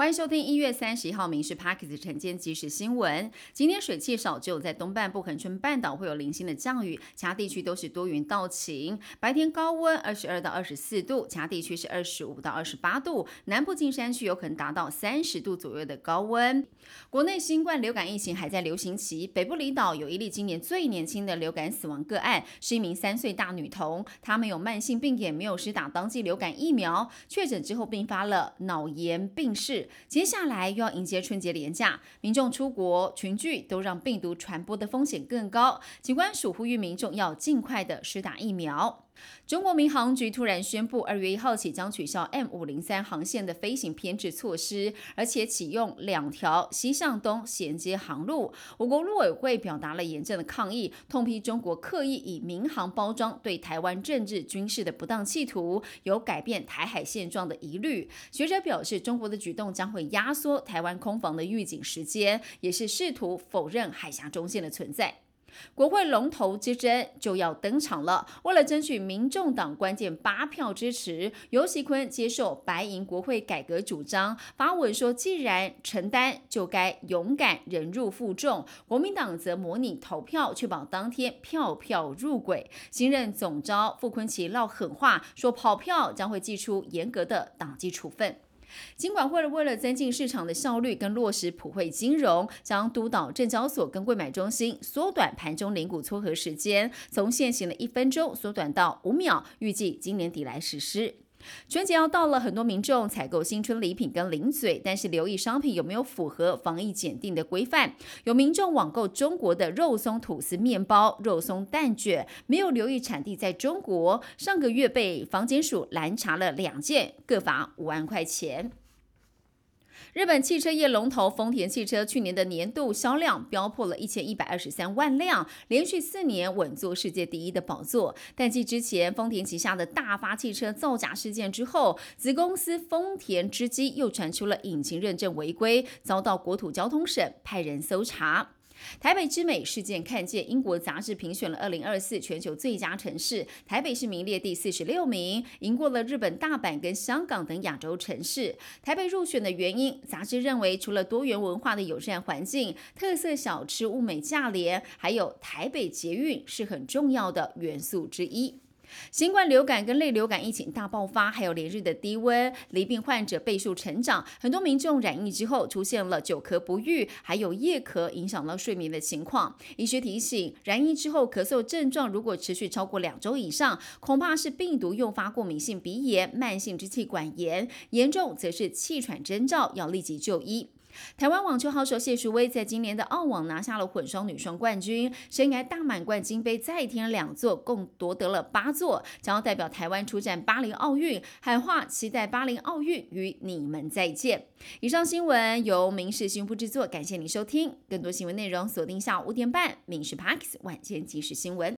欢迎收听一月三十一号《民事 Parkes 晨间即时新闻》。今天水气少，只有在东半部恒春半岛会有零星的降雨，其他地区都是多云到晴。白天高温二十二到二十四度，其他地区是二十五到二十八度。南部近山区有可能达到三十度左右的高温。国内新冠流感疫情还在流行期，北部离岛有一例今年最年轻的流感死亡个案，是一名三岁大女童，她没有慢性病，也没有施打当季流感疫苗，确诊之后并发了脑炎病逝。接下来又要迎接春节连假，民众出国群聚都让病毒传播的风险更高。警官署呼吁民众要尽快的施打疫苗。中国民航局突然宣布，二月一号起将取消 M 五零三航线的飞行偏置措施，而且启用两条西向东衔接航路。我国陆委会表达了严正的抗议，痛批中国刻意以民航包装对台湾政治军事的不当企图，有改变台海现状的疑虑。学者表示，中国的举动将会压缩台湾空防的预警时间，也是试图否认海峡中线的存在。国会龙头之争就要登场了。为了争取民众党关键八票支持，尤喜坤接受白银国会改革主张，发文说：“既然承担，就该勇敢忍辱负重。”国民党则模拟投票，确保当天票票入轨。新任总召傅昆奇撂狠话，说跑票将会祭出严格的党纪处分。尽管会为了增进市场的效率跟落实普惠金融，将督导证交所跟柜买中心缩短盘中零股撮合时间，从现行的一分钟缩短到五秒，预计今年底来实施。春节要到了，很多民众采购新春礼品跟零嘴，但是留意商品有没有符合防疫检定的规范。有民众网购中国的肉松吐司面包、肉松蛋卷，没有留意产地在中国，上个月被房检署拦查了两件，各罚五万块钱。日本汽车业龙头丰田汽车去年的年度销量飙破了一千一百二十三万辆，连续四年稳坐世界第一的宝座。但继之前丰田旗下的大发汽车造假事件之后，子公司丰田织机又传出了引擎认证违规，遭到国土交通省派人搜查。台北之美事件看见英国杂志评选了二零二四全球最佳城市，台北市名列第四十六名，赢过了日本大阪跟香港等亚洲城市。台北入选的原因，杂志认为除了多元文化的友善环境、特色小吃物美价廉，还有台北捷运是很重要的元素之一。新冠流感跟类流感疫情大爆发，还有连日的低温，离病患者倍数成长，很多民众染疫之后出现了久咳不愈，还有夜咳，影响到睡眠的情况。医学提醒，染疫之后咳嗽症状如果持续超过两周以上，恐怕是病毒诱发过敏性鼻炎、慢性支气管炎，严重则是气喘征兆，要立即就医。台湾网球好手谢淑薇在今年的澳网拿下了混双、女双冠军，生涯大满贯金杯再添两座，共夺得了八座，将要代表台湾出战巴黎奥运。喊话期待巴黎奥运与你们再见。以上新闻由民事新闻制作，感谢您收听。更多新闻内容锁定下午五点半《民事 Parks 晚间即时新闻》。